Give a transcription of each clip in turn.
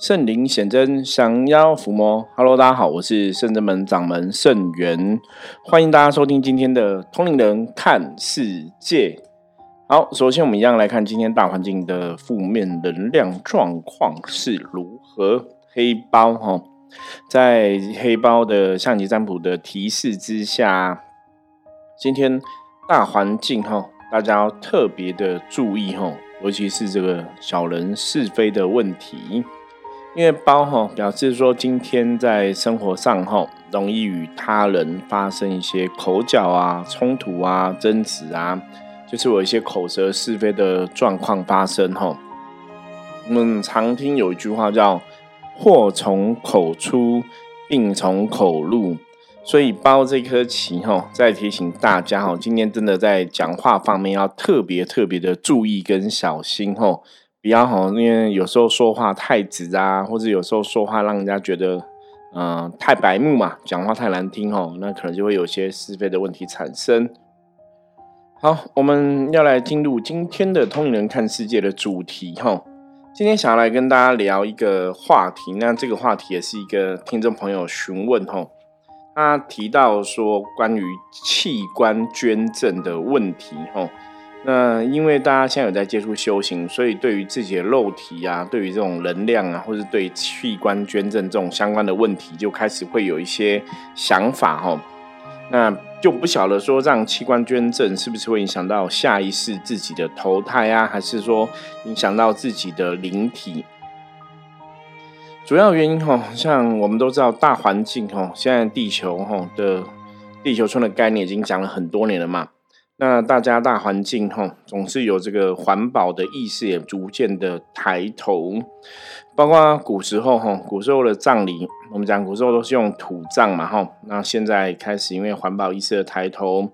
圣灵显真，降妖伏魔。Hello，大家好，我是圣真门掌门圣元，欢迎大家收听今天的通灵人看世界。好，首先我们一样来看今天大环境的负面能量状况是如何。黑包哈，在黑包的象棋占卜的提示之下，今天大环境哈，大家要特别的注意哈，尤其是这个小人是非的问题。因为包哈表示说，今天在生活上哈，容易与他人发生一些口角啊、冲突啊、争执啊，就是有一些口舌是非的状况发生哈。我们常听有一句话叫“祸从口出，病从口入”，所以包这颗棋哈，在提醒大家哈，今天真的在讲话方面要特别特别的注意跟小心哈。比较好，因为有时候说话太直啊，或者有时候说话让人家觉得，嗯，太白目嘛，讲话太难听哦，那可能就会有些是非的问题产生。好，我们要来进入今天的通灵人看世界的主题哈。今天想要来跟大家聊一个话题，那这个话题也是一个听众朋友询问哈，他提到说关于器官捐赠的问题哈。那因为大家现在有在接触修行，所以对于自己的肉体啊，对于这种能量啊，或者对器官捐赠这种相关的问题，就开始会有一些想法哈。那就不晓得说，让器官捐赠是不是会影响到下一世自己的投胎啊，还是说影响到自己的灵体？主要原因哈，像我们都知道大环境哈，现在地球哈的地球村的概念已经讲了很多年了嘛。那大家大环境哈，总是有这个环保的意识也逐渐的抬头，包括古时候哈，古时候的葬礼，我们讲古时候都是用土葬嘛哈，那现在开始因为环保意识的抬头，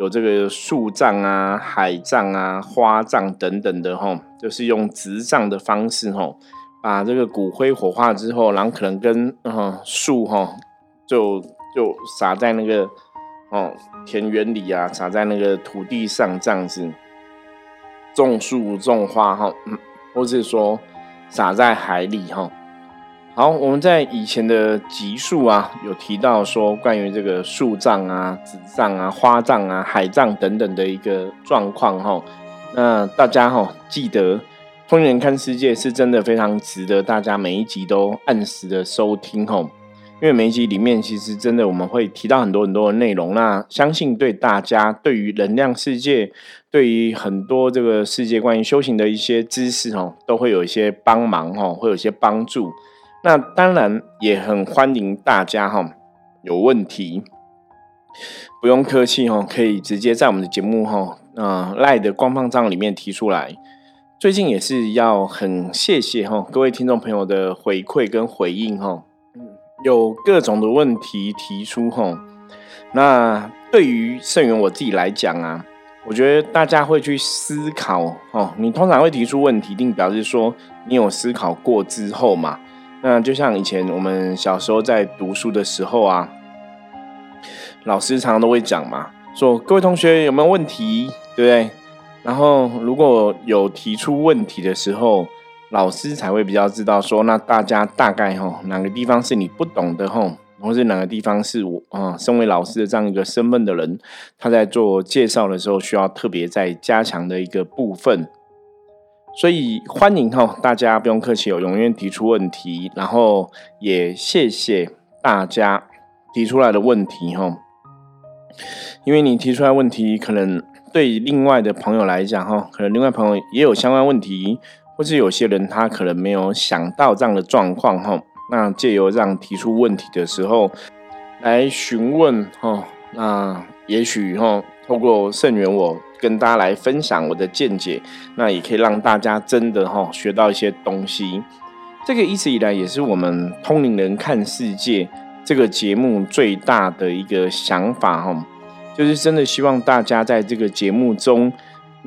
有这个树葬啊、海葬啊、花葬等等的哈，就是用植葬的方式哈，把这个骨灰火化之后，然后可能跟嗯树哈，就就撒在那个。哦，田园里啊，撒在那个土地上这样子，种树种花哈，嗯，或是说撒在海里哈。好，我们在以前的集数啊，有提到说关于这个树葬啊、纸葬啊、花葬啊、海葬等等的一个状况哈。那大家哈记得，通人看世界是真的非常值得大家每一集都按时的收听哈。因为每一集里面，其实真的我们会提到很多很多的内容，那相信对大家对于能量世界，对于很多这个世界关于修行的一些知识哦，都会有一些帮忙哦，会有一些帮助。那当然也很欢迎大家哈，有问题不用客气哦，可以直接在我们的节目哈，啊赖的官方账里面提出来。最近也是要很谢谢哈各位听众朋友的回馈跟回应哈。有各种的问题提出吼，那对于圣元我自己来讲啊，我觉得大家会去思考哦。你通常会提出问题，一定表示说你有思考过之后嘛。那就像以前我们小时候在读书的时候啊，老师常常都会讲嘛，说各位同学有没有问题，对不对？然后如果有提出问题的时候，老师才会比较知道说，那大家大概哈哪个地方是你不懂的哈，或是哪个地方是我啊，身为老师的这样一个身份的人，他在做介绍的时候需要特别在加强的一个部分。所以欢迎哈大家不用客气哦，永远提出问题，然后也谢谢大家提出来的问题哈，因为你提出来问题，可能对另外的朋友来讲哈，可能另外朋友也有相关问题。或是有些人他可能没有想到这样的状况哈，那借由让提出问题的时候来询问哈，那也许哈透过圣元我跟大家来分享我的见解，那也可以让大家真的哈学到一些东西。这个一直以来也是我们通灵人看世界这个节目最大的一个想法哈，就是真的希望大家在这个节目中。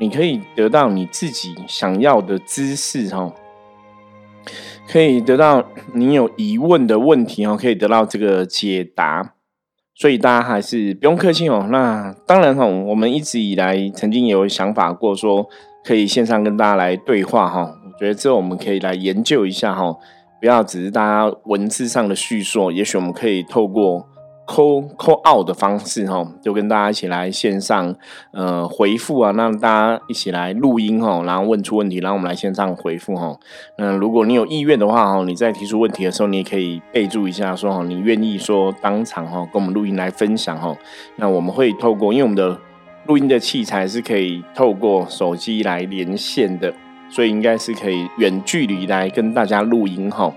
你可以得到你自己想要的知识哈，可以得到你有疑问的问题哦，可以得到这个解答。所以大家还是不用客气哦。那当然哈，我们一直以来曾经有想法过说，可以线上跟大家来对话哈。我觉得这我们可以来研究一下哈。不要只是大家文字上的叙述，也许我们可以透过。扣扣 out 的方式哈，就跟大家一起来线上呃回复啊，让大家一起来录音哈，然后问出问题，然后我们来线上回复哈。那如果你有意愿的话哈，你在提出问题的时候，你也可以备注一下说哈，你愿意说当场哈跟我们录音来分享哈。那我们会透过，因为我们的录音的器材是可以透过手机来连线的，所以应该是可以远距离来跟大家录音哈。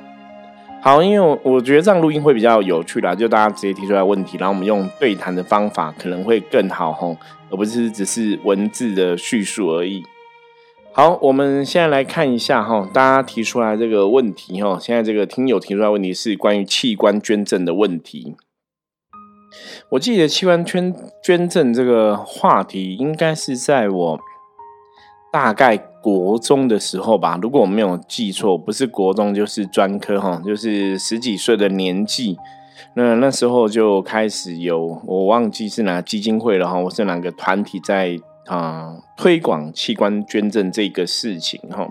好，因为我我觉得这样录音会比较有趣啦，就大家直接提出来问题，然后我们用对谈的方法可能会更好吼，而不是只是文字的叙述而已。好，我们现在来看一下哈，大家提出来这个问题哈，现在这个听友提出来问题是关于器官捐赠的问题。我记得器官捐捐赠这个话题，应该是在我。大概国中的时候吧，如果我没有记错，不是国中就是专科哈，就是十几岁的年纪，那那时候就开始有，我忘记是哪基金会了哈，我是哪个团体在啊推广器官捐赠这个事情哈。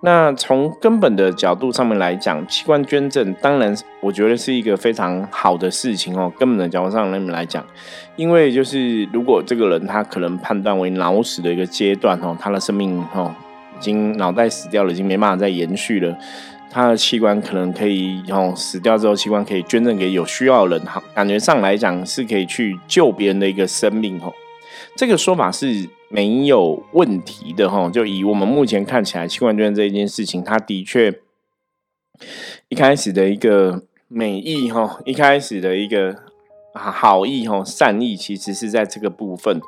那从根本的角度上面来讲，器官捐赠当然我觉得是一个非常好的事情哦。根本的角度上面来讲，因为就是如果这个人他可能判断为脑死的一个阶段哦，他的生命哦已经脑袋死掉了，已经没办法再延续了，他的器官可能可以哦死掉之后器官可以捐赠给有需要的人，好感觉上来讲是可以去救别人的一个生命哦。这个说法是。没有问题的哈，就以我们目前看起来，器官捐这一件事情，它的确一开始的一个美意哈，一开始的一个好意哈，善意其实是在这个部分，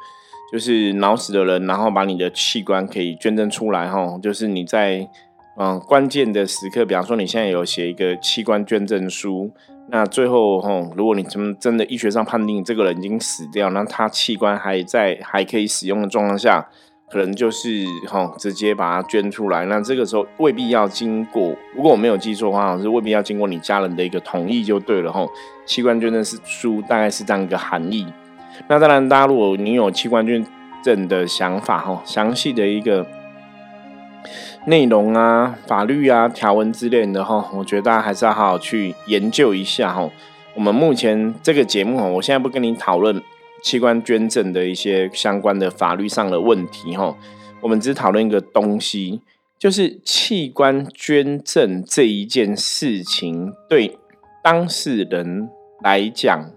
就是脑死的人，然后把你的器官可以捐赠出来哈，就是你在嗯关键的时刻，比方说你现在有写一个器官捐赠书。那最后，吼，如果你真真的医学上判定这个人已经死掉，那他器官还在还可以使用的状况下，可能就是吼直接把它捐出来。那这个时候未必要经过，如果我没有记错的话，是未必要经过你家人的一个同意就对了，吼。器官捐赠是书大概是这样一个含义。那当然，大家如果你有器官捐赠的想法，吼，详细的一个。内容啊，法律啊，条文之类的哈，我觉得大家还是要好好去研究一下哈。我们目前这个节目哈，我现在不跟你讨论器官捐赠的一些相关的法律上的问题哈，我们只讨论一个东西，就是器官捐赠这一件事情对当事人来讲，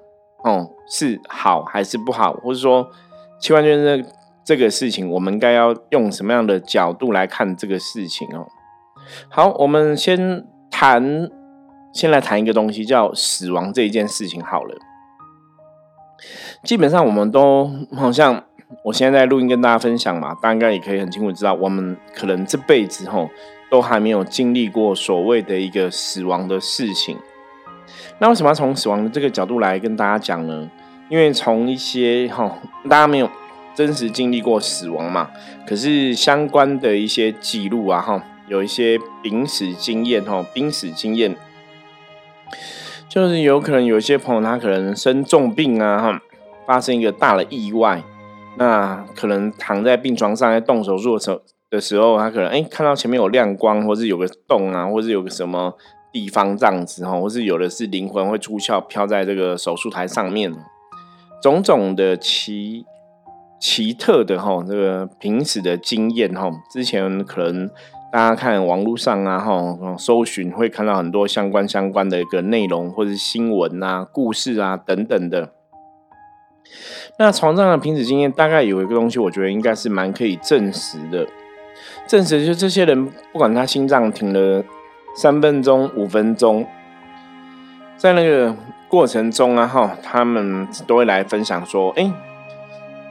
哦，是好还是不好，或者说器官捐赠。这个事情，我们该要用什么样的角度来看这个事情哦？好，我们先谈，先来谈一个东西，叫死亡这一件事情。好了，基本上我们都好像，我现在在录音跟大家分享嘛，大家应该也可以很清楚知道，我们可能这辈子吼都还没有经历过所谓的一个死亡的事情。那为什么要从死亡的这个角度来跟大家讲呢？因为从一些哈，大家没有。真实经历过死亡嘛？可是相关的一些记录啊，哈，有一些濒死经验，哈，濒死经验，就是有可能有一些朋友他可能生重病啊，哈，发生一个大的意外，那可能躺在病床上在动手术的时候的时候，他可能哎看到前面有亮光，或是有个洞啊，或是有个什么地方这样子，哈，或是有的是灵魂会出窍飘在这个手术台上面，种种的奇。奇特的哈，这个平死的经验哈，之前可能大家看网络上啊哈，搜寻会看到很多相关相关的一个内容或者新闻啊、故事啊等等的。那床上的平死经验，大概有一个东西，我觉得应该是蛮可以证实的。证实就这些人，不管他心脏停了三分钟、五分钟，在那个过程中啊哈，他们都会来分享说，哎。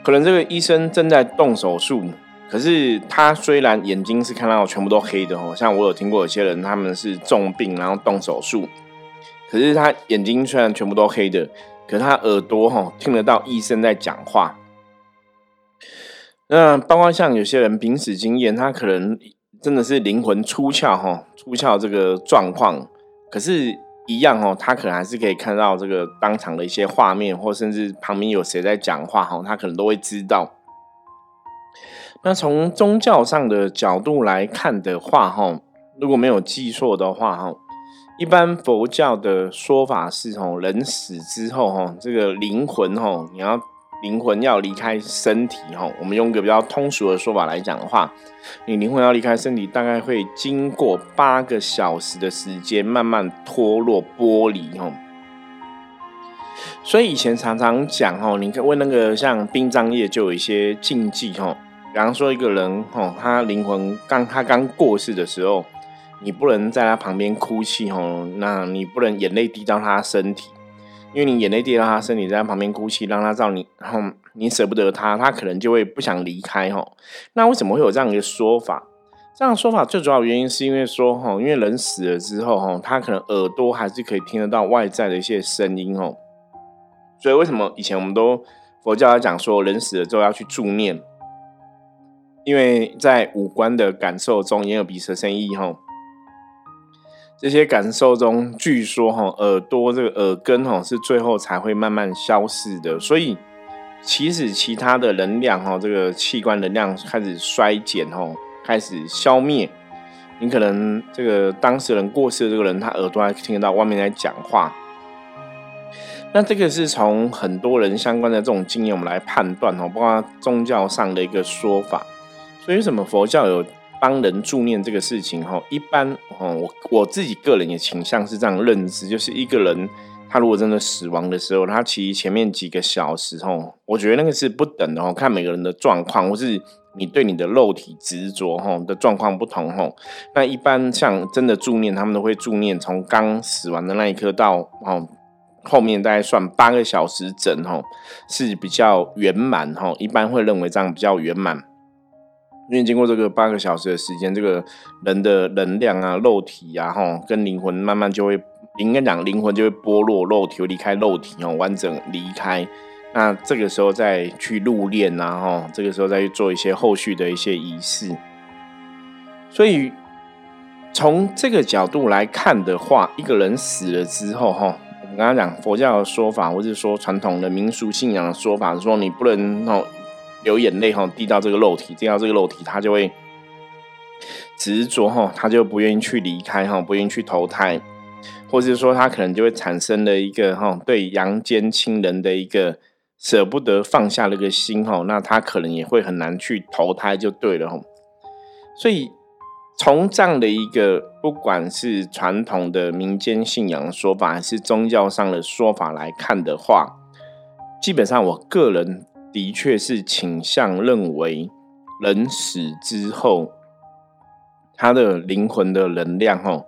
可能这个医生正在动手术，可是他虽然眼睛是看到全部都黑的哦，像我有听过有些人他们是重病然后动手术，可是他眼睛虽然全部都黑的，可是他耳朵哈听得到医生在讲话。那包括像有些人濒死经验，他可能真的是灵魂出窍哈，出窍这个状况，可是。一样哦，他可能还是可以看到这个当场的一些画面，或甚至旁边有谁在讲话哈，他可能都会知道。那从宗教上的角度来看的话哈，如果没有记错的话哈，一般佛教的说法是，吼，人死之后，哈，这个灵魂，吼，你要灵魂要离开身体，吼，我们用个比较通俗的说法来讲的话，你灵魂要离开身体，大概会经过八个小时的时间，慢慢脱落剥离，吼。所以以前常常讲，吼，你看问那个像殡葬业就有一些禁忌，吼，比方说一个人，吼，他灵魂刚他刚过世的时候。你不能在他旁边哭泣吼，那你不能眼泪滴到他身体，因为你眼泪滴到他身体，在他旁边哭泣，让他知道你，然后你舍不得他，他可能就会不想离开哈。那为什么会有这样一个说法？这样说法最主要原因是因为说哈，因为人死了之后哈，他可能耳朵还是可以听得到外在的一些声音哦。所以为什么以前我们都佛教讲说，人死了之后要去助念？因为在五官的感受中，也有鼻舌身意吼。这些感受中，据说哈耳朵这个耳根哈是最后才会慢慢消逝的，所以其实其他的能量哈，这个器官能量开始衰减哈，开始消灭，你可能这个当事人过世的这个人，他耳朵还听得到外面在讲话。那这个是从很多人相关的这种经验，我们来判断哦，包括宗教上的一个说法。所以，为什么佛教有？帮人助念这个事情，哈，一般，哦，我我自己个人也倾向是这样认知，就是一个人他如果真的死亡的时候，他其实前面几个小时，哈，我觉得那个是不等的，哈，看每个人的状况，或是你对你的肉体执着，哈的状况不同，哈。那一般像真的助念，他们都会助念，从刚死亡的那一刻到，哦，后面大概算八个小时整，哈，是比较圆满，哈，一般会认为这样比较圆满。因为经过这个八个小时的时间，这个人的能量啊、肉体啊，哈，跟灵魂慢慢就会，应该讲灵魂就会剥落，肉体离开肉体哦，完整离开。那这个时候再去入殓啊，哈，这个时候再去做一些后续的一些仪式。所以从这个角度来看的话，一个人死了之后，哈，我们刚刚讲佛教的说法，或者说传统的民俗信仰的说法，说你不能哦。流眼泪哈，滴到这个肉体，滴到这个肉体，他就会执着哈，他就不愿意去离开哈，不愿意去投胎，或者说他可能就会产生了一个哈，对阳间亲人的一个舍不得放下那个心哈，那他可能也会很难去投胎就对了哈。所以从这样的一个不管是传统的民间信仰说法，还是宗教上的说法来看的话，基本上我个人。的确是倾向认为，人死之后，他的灵魂的能量，哦，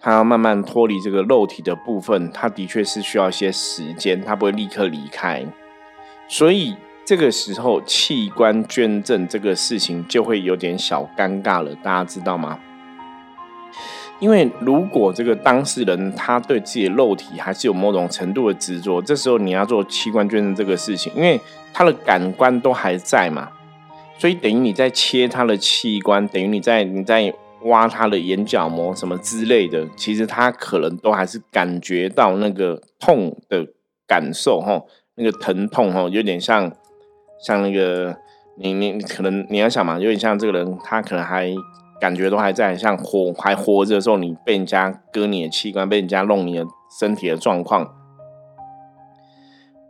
他要慢慢脱离这个肉体的部分，他的确是需要一些时间，他不会立刻离开。所以这个时候，器官捐赠这个事情就会有点小尴尬了，大家知道吗？因为如果这个当事人他对自己的肉体还是有某种程度的执着，这时候你要做器官捐赠这个事情，因为他的感官都还在嘛，所以等于你在切他的器官，等于你在你在挖他的眼角膜什么之类的，其实他可能都还是感觉到那个痛的感受哈，那个疼痛哈，有点像像那个你你可能你要想嘛，有点像这个人他可能还。感觉都还在，像活还活着的时候，你被人家割你的器官，被人家弄你的身体的状况，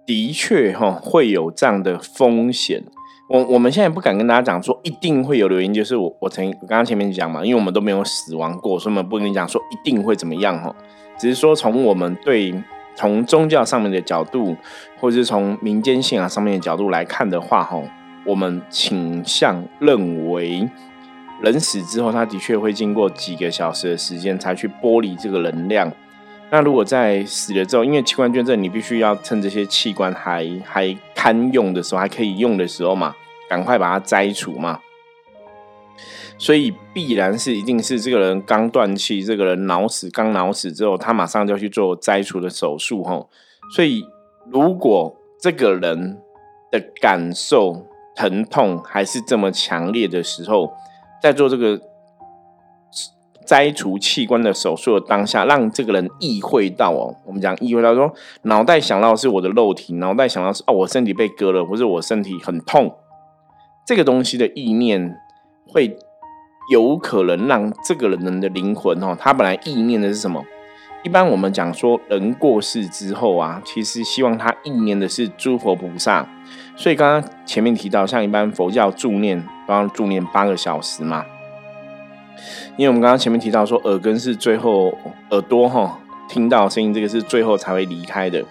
的确哈会有这样的风险。我我们现在不敢跟大家讲说一定会有的原因，就是我我曾刚刚前面讲嘛，因为我们都没有死亡过，所以我们不跟你讲说一定会怎么样哈。只是说从我们对从宗教上面的角度，或者是从民间信仰上面的角度来看的话哈，我们倾向认为。人死之后，他的确会经过几个小时的时间才去剥离这个能量。那如果在死了之后，因为器官捐赠，你必须要趁这些器官还还堪用的时候，还可以用的时候嘛，赶快把它摘除嘛。所以必然是一定是这个人刚断气，这个人脑死刚脑死之后，他马上就要去做摘除的手术哈。所以如果这个人的感受疼痛还是这么强烈的时候，在做这个摘除器官的手术的当下，让这个人意会到哦，我们讲意会到说，脑袋想到是我的肉体，脑袋想到是哦，我身体被割了，或者我身体很痛，这个东西的意念会有可能让这个人的灵魂哦，他本来意念的是什么？一般我们讲说人过世之后啊，其实希望他意念的是诸佛菩萨。所以刚刚前面提到，像一般佛教助念都要助念八个小时嘛。因为我们刚刚前面提到说，耳根是最后耳朵哈听到声音，这个是最后才会离开的。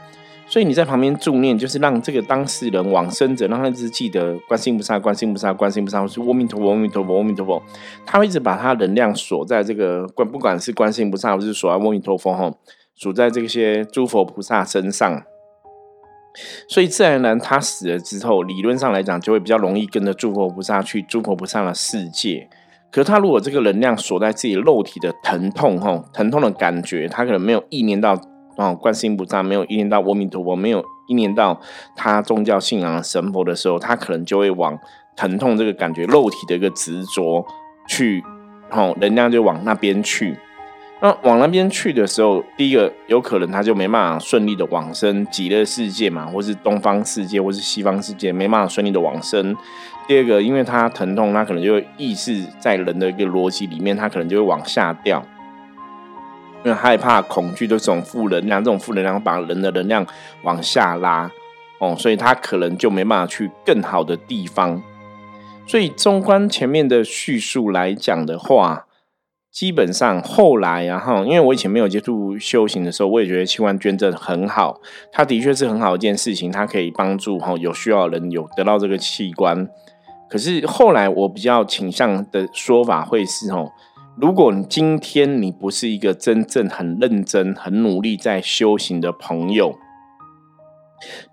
所以你在旁边助念，就是让这个当事人往生者，让他一直记得观世音菩萨、观世音菩萨、观世音菩萨，或是阿弥陀佛、阿弥陀佛、阿弥陀佛。他会一直把他能量锁在这个观，不管是观世音菩萨，或是锁在阿弥陀佛哈，锁在这些诸佛菩萨身上。所以自然而然，他死了之后，理论上来讲，就会比较容易跟着诸佛菩萨去诸佛菩萨的世界。可是他如果这个能量锁在自己肉体的疼痛吼，疼痛的感觉，他可能没有意念到。哦，观世音菩萨没有意念到阿弥陀佛，没有意念到他宗教信仰的神佛的时候，他可能就会往疼痛这个感觉、肉体的一个执着去，哦，能量就往那边去。那往那边去的时候，第一个有可能他就没办法顺利的往生极乐世界嘛，或是东方世界，或是西方世界，没办法顺利的往生。第二个，因为他疼痛，他可能就会意识在人的一个逻辑里面，他可能就会往下掉。因为害怕、恐惧的这种负能量，这种负能量把人的能量往下拉，哦，所以他可能就没办法去更好的地方。所以，纵观前面的叙述来讲的话，基本上后来啊，哈，因为我以前没有接触修行的时候，我也觉得器官捐赠很好，它的确是很好一件事情，它可以帮助哈有需要的人有得到这个器官。可是后来我比较倾向的说法会是哦。如果你今天你不是一个真正很认真、很努力在修行的朋友，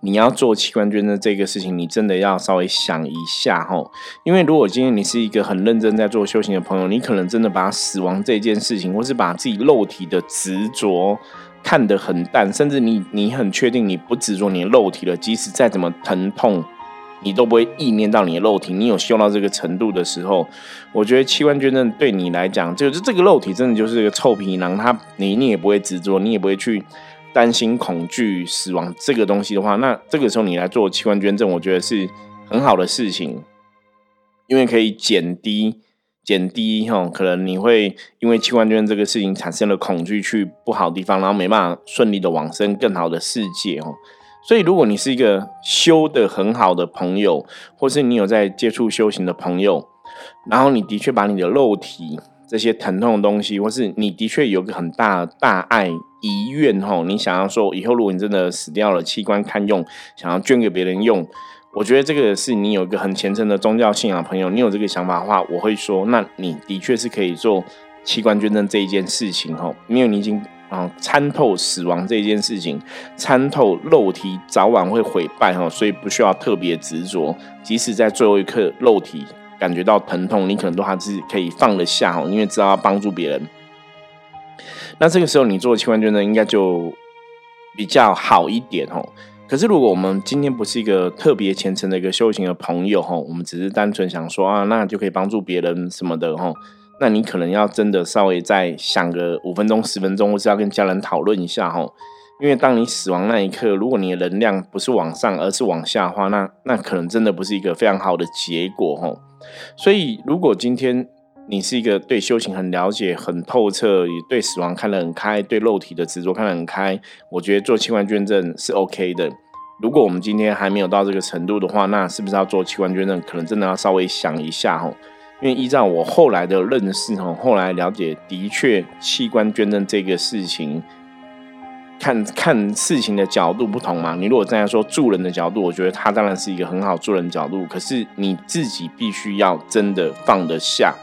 你要做器官捐赠这个事情，你真的要稍微想一下吼。因为如果今天你是一个很认真在做修行的朋友，你可能真的把死亡这件事情，或是把自己肉体的执着看得很淡，甚至你你很确定你不执着你的肉体了，即使再怎么疼痛。你都不会意念到你的肉体，你有修到这个程度的时候，我觉得器官捐赠对你来讲，就是这个肉体真的就是一个臭皮囊，它你你也不会执着，你也不会去担心恐惧死亡这个东西的话，那这个时候你来做器官捐赠，我觉得是很好的事情，因为可以减低减低哈，可能你会因为器官捐赠这个事情产生了恐惧，去不好地方，然后没办法顺利的往生更好的世界哦。所以，如果你是一个修的很好的朋友，或是你有在接触修行的朋友，然后你的确把你的肉体这些疼痛的东西，或是你的确有个很大大爱遗愿吼，你想要说以后如果你真的死掉了，器官堪用，想要捐给别人用，我觉得这个是你有一个很虔诚的宗教信仰朋友，你有这个想法的话，我会说，那你的确是可以做器官捐赠这一件事情吼，因为你已经。啊，参透死亡这件事情，参透肉体早晚会毁败哈，所以不需要特别执着。即使在最后一刻，肉体感觉到疼痛，你可能都还是可以放得下哦，因为知道要帮助别人。那这个时候你做器官捐赠应该就比较好一点哦。可是如果我们今天不是一个特别虔诚的一个修行的朋友哈，我们只是单纯想说啊，那就可以帮助别人什么的哈。那你可能要真的稍微再想个五分钟、十分钟，或是要跟家人讨论一下哈。因为当你死亡那一刻，如果你的能量不是往上，而是往下的话，那那可能真的不是一个非常好的结果哈。所以，如果今天你是一个对修行很了解、很透彻，也对死亡看得很开，对肉体的执着看得很开，我觉得做器官捐赠是 OK 的。如果我们今天还没有到这个程度的话，那是不是要做器官捐赠？可能真的要稍微想一下哦。因为依照我后来的认识哦，后来了解，的确器官捐赠这个事情，看看事情的角度不同嘛。你如果站在说助人的角度，我觉得他当然是一个很好助人角度。可是你自己必须要真的放得下。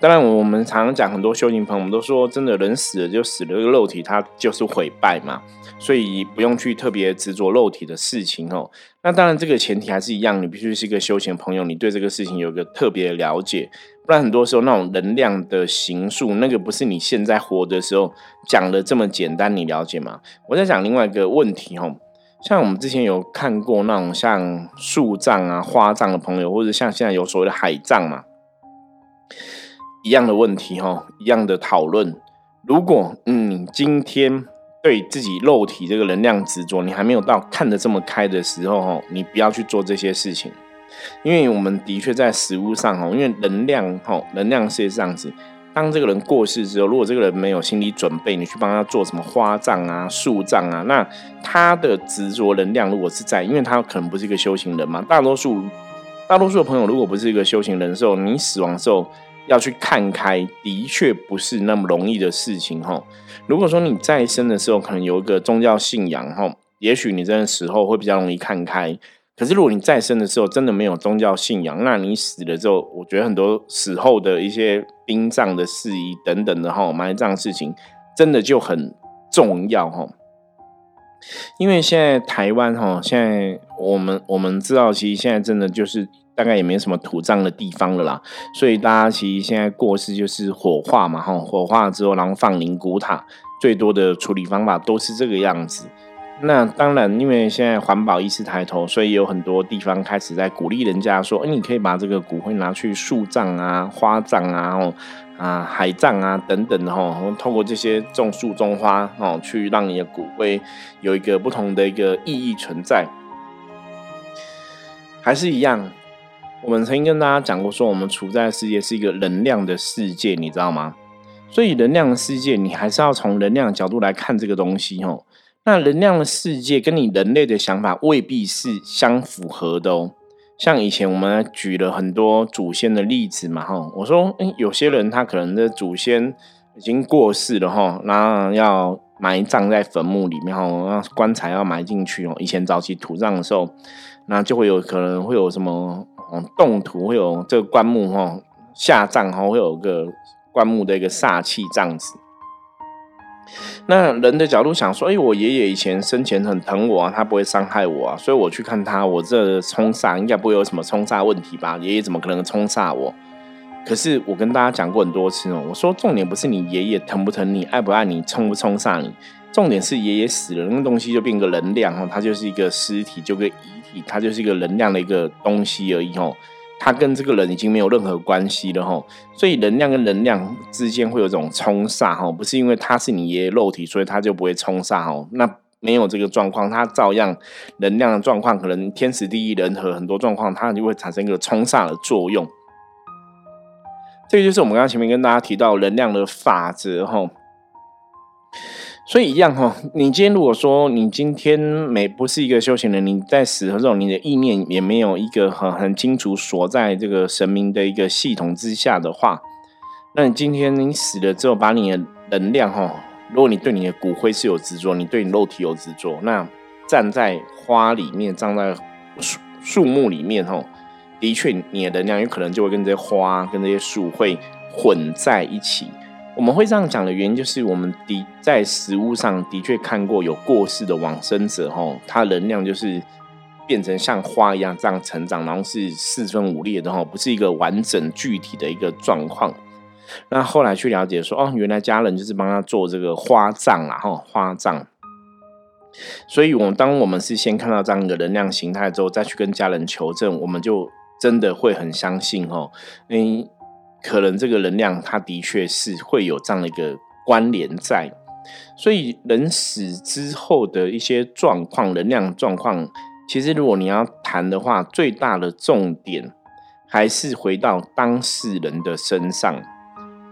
当然，我们常常讲很多修行朋友，我们都说，真的人死了就死了，这个肉体它就是毁败嘛，所以不用去特别执着肉体的事情哦。那当然，这个前提还是一样，你必须是一个修行朋友，你对这个事情有个特别的了解，不然很多时候那种能量的形数，那个不是你现在活的时候讲的这么简单，你了解吗？我在讲另外一个问题哦，像我们之前有看过那种像树葬啊、花葬的朋友，或者像现在有所谓的海葬嘛。一样的问题哈，一样的讨论。如果嗯，今天对自己肉体这个能量执着，你还没有到看得这么开的时候哈，你不要去做这些事情。因为我们的确在食物上哈，因为能量哈，能量是这样子。当这个人过世之后，如果这个人没有心理准备，你去帮他做什么花葬啊、树葬啊，那他的执着能量如果是在，因为他可能不是一个修行人嘛。大多数大多数的朋友，如果不是一个修行人的时候，你死亡时候要去看开，的确不是那么容易的事情哈。如果说你在生的时候可能有一个宗教信仰哈，也许你真的死后会比较容易看开。可是，如果你再生的时候真的没有宗教信仰，那你死了之后，我觉得很多死后的一些殡葬的事宜等等的哈，埋葬事情真的就很重要哈。因为现在台湾哈，现在我们我们知道，其实现在真的就是大概也没什么土葬的地方了啦，所以大家其实现在过世就是火化嘛哈，火化之后然后放灵骨塔，最多的处理方法都是这个样子。那当然，因为现在环保意识抬头，所以有很多地方开始在鼓励人家说：“哎，你可以把这个骨灰拿去树葬啊、花葬啊、哦啊海葬啊等等的哈，通过这些种树种花哦，去让你的骨灰有一个不同的一个意义存在。”还是一样，我们曾经跟大家讲过，说我们处在的世界是一个能量的世界，你知道吗？所以能量的世界，你还是要从能量的角度来看这个东西哦。那能量的世界跟你人类的想法未必是相符合的哦。像以前我们举了很多祖先的例子嘛，哈，我说，哎，有些人他可能的祖先已经过世了，哈，然后要埋葬在坟墓里面，哈，那棺材要埋进去哦。以前早期土葬的时候，那就会有可能会有什么动土，会有这个棺木哈下葬哈，会有个棺木的一个煞气这样子。那人的角度想说，哎，我爷爷以前生前很疼我啊，他不会伤害我啊，所以我去看他，我这冲煞应该不会有什么冲煞问题吧？爷爷怎么可能冲煞我？可是我跟大家讲过很多次哦，我说重点不是你爷爷疼不疼你，爱不爱你，冲不冲煞你，重点是爷爷死了，那个东西就变个能量哦，它就是一个尸体，就跟遗它就是一个能量的一个东西而已哦。它跟这个人已经没有任何关系了哈，所以能量跟能量之间会有种冲煞哈，不是因为他是你爷爷肉体，所以他就不会冲煞哈。那没有这个状况，它照样能量的状况，可能天时地利人和很多状况，它就会产生一个冲煞的作用。这个就是我们刚刚前面跟大家提到能量的法则哈。所以一样哈，你今天如果说你今天没不是一个修行人，你在死的时候，你的意念也没有一个很很清楚锁在这个神明的一个系统之下的话，那你今天你死了之后，把你的能量哈，如果你对你的骨灰是有执着，你对你肉体有执着，那站在花里面，站在树树木里面哈，的确你的能量有可能就会跟这些花跟这些树会混在一起。我们会这样讲的原因，就是我们的在实物上的确看过有过世的往生者，吼，他能量就是变成像花一样这样成长，然后是四分五裂的，吼，不是一个完整具体的一个状况。那后来去了解说，哦，原来家人就是帮他做这个花葬啊，吼，花葬。所以，我当我们是先看到这样的能量形态之后，再去跟家人求证，我们就真的会很相信，吼，为可能这个能量，它的确是会有这样的一个关联在，所以人死之后的一些状况，能量状况，其实如果你要谈的话，最大的重点还是回到当事人的身上。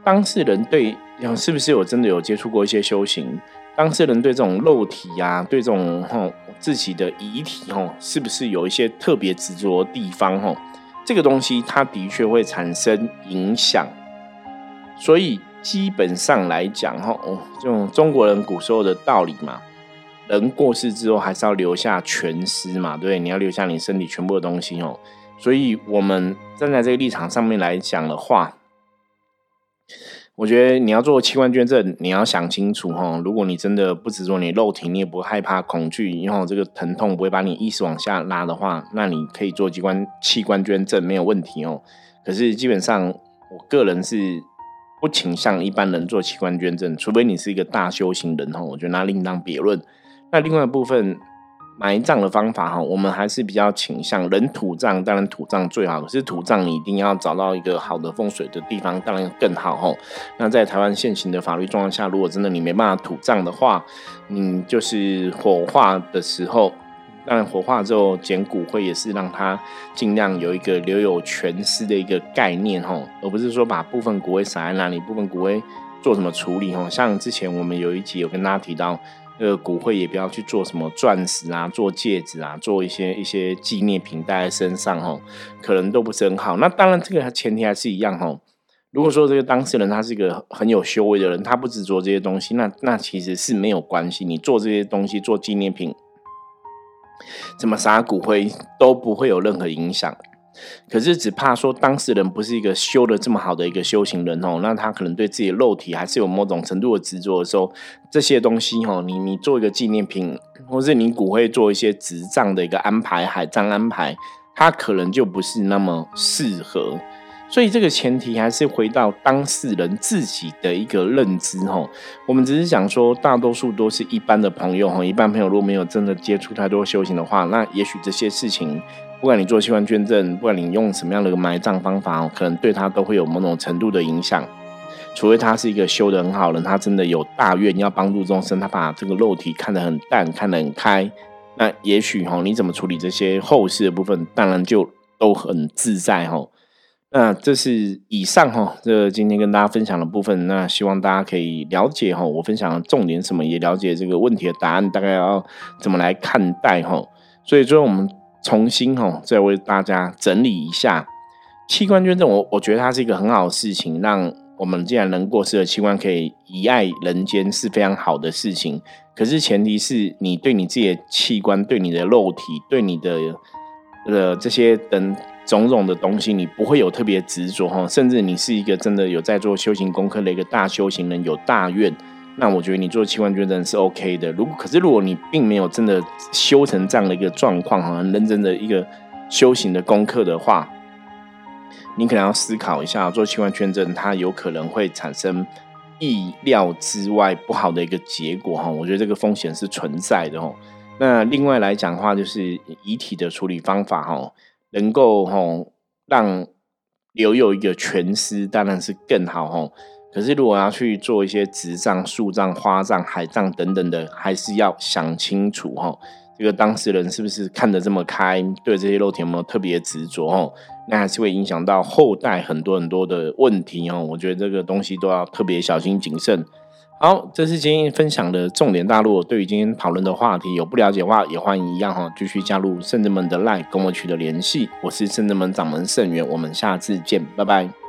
当事人对，是不是有真的有接触过一些修行？当事人对这种肉体啊，对这种吼自己的遗体吼，是不是有一些特别执着的地方吼？这个东西它的确会产生影响，所以基本上来讲，哈，哦，这种中国人古时候的道理嘛，人过世之后还是要留下全尸嘛，对，你要留下你身体全部的东西哦。所以我们站在这个立场上面来讲的话。我觉得你要做器官捐赠，你要想清楚哈。如果你真的不执着你肉体，你也不害怕恐惧，因为这个疼痛不会把你意识往下拉的话，那你可以做器官器官捐赠没有问题哦。可是基本上，我个人是不倾向一般人做器官捐赠，除非你是一个大修行人哈。我觉得那另当别论。那另外一部分。埋葬的方法哈，我们还是比较倾向人土葬，当然土葬最好。可是土葬你一定要找到一个好的风水的地方，当然更好哈。那在台湾现行的法律状况下，如果真的你没办法土葬的话，你就是火化的时候当然火化之后捡骨灰也是让它尽量有一个留有全尸的一个概念哈，而不是说把部分骨灰撒在那里，部分骨灰做什么处理哈。像之前我们有一集有跟大家提到，呃骨灰也不要去做什么钻石啊、做戒指啊、做一些一些纪念品戴在身上哦，可能都不是很好。那当然这个前提还是一样哦。如果说这个当事人他是一个很有修为的人，他不执着这些东西，那那其实是没有关系。你做这些东西做纪念品，怎么撒骨灰都不会有任何影响。可是只怕说当事人不是一个修的这么好的一个修行人哦，那他可能对自己的肉体还是有某种程度的执着的时候，这些东西哦，你你做一个纪念品，或是你骨灰做一些执葬的一个安排、海葬安排，他可能就不是那么适合。所以这个前提还是回到当事人自己的一个认知吼。我们只是想说，大多数都是一般的朋友吼，一般朋友如果没有真的接触太多修行的话，那也许这些事情，不管你做器官捐赠，不管你用什么样的埋葬方法，可能对他都会有某种程度的影响。除非他是一个修的很好的人，他真的有大愿要帮助众生，他把这个肉体看得很淡，看得很开，那也许哈，你怎么处理这些后事的部分，当然就都很自在哈。那这是以上哈，这今天跟大家分享的部分。那希望大家可以了解哈，我分享的重点什么，也了解这个问题的答案，大概要怎么来看待哈。所以最后我们重新哈，再为大家整理一下器官捐赠。我我觉得它是一个很好的事情，让我们既然能过世的器官可以遗爱人间，是非常好的事情。可是前提是你对你自己的器官、对你的肉体、对你的呃这些等。种种的东西，你不会有特别执着哈，甚至你是一个真的有在做修行功课的一个大修行人，有大愿，那我觉得你做器官捐赠是 OK 的。如果可是如果你并没有真的修成这样的一个状况哈，很认真的一个修行的功课的话，你可能要思考一下，做器官捐赠它有可能会产生意料之外不好的一个结果哈。我觉得这个风险是存在的哦。那另外来讲的话，就是遗体的处理方法哈。能够哈让留有一个全尸，当然是更好吼。可是如果要去做一些植葬、树葬、花葬、海葬等等的，还是要想清楚吼。这个当事人是不是看得这么开？对这些肉体有没有特别执着哦？那还是会影响到后代很多很多的问题哦。我觉得这个东西都要特别小心谨慎。好，这是今天分享的重点。大陆对于今天讨论的话题有不了解的话，也欢迎一样哈，继续加入圣人们的 line，跟我取得联系。我是圣人们掌门圣元，我们下次见，拜拜。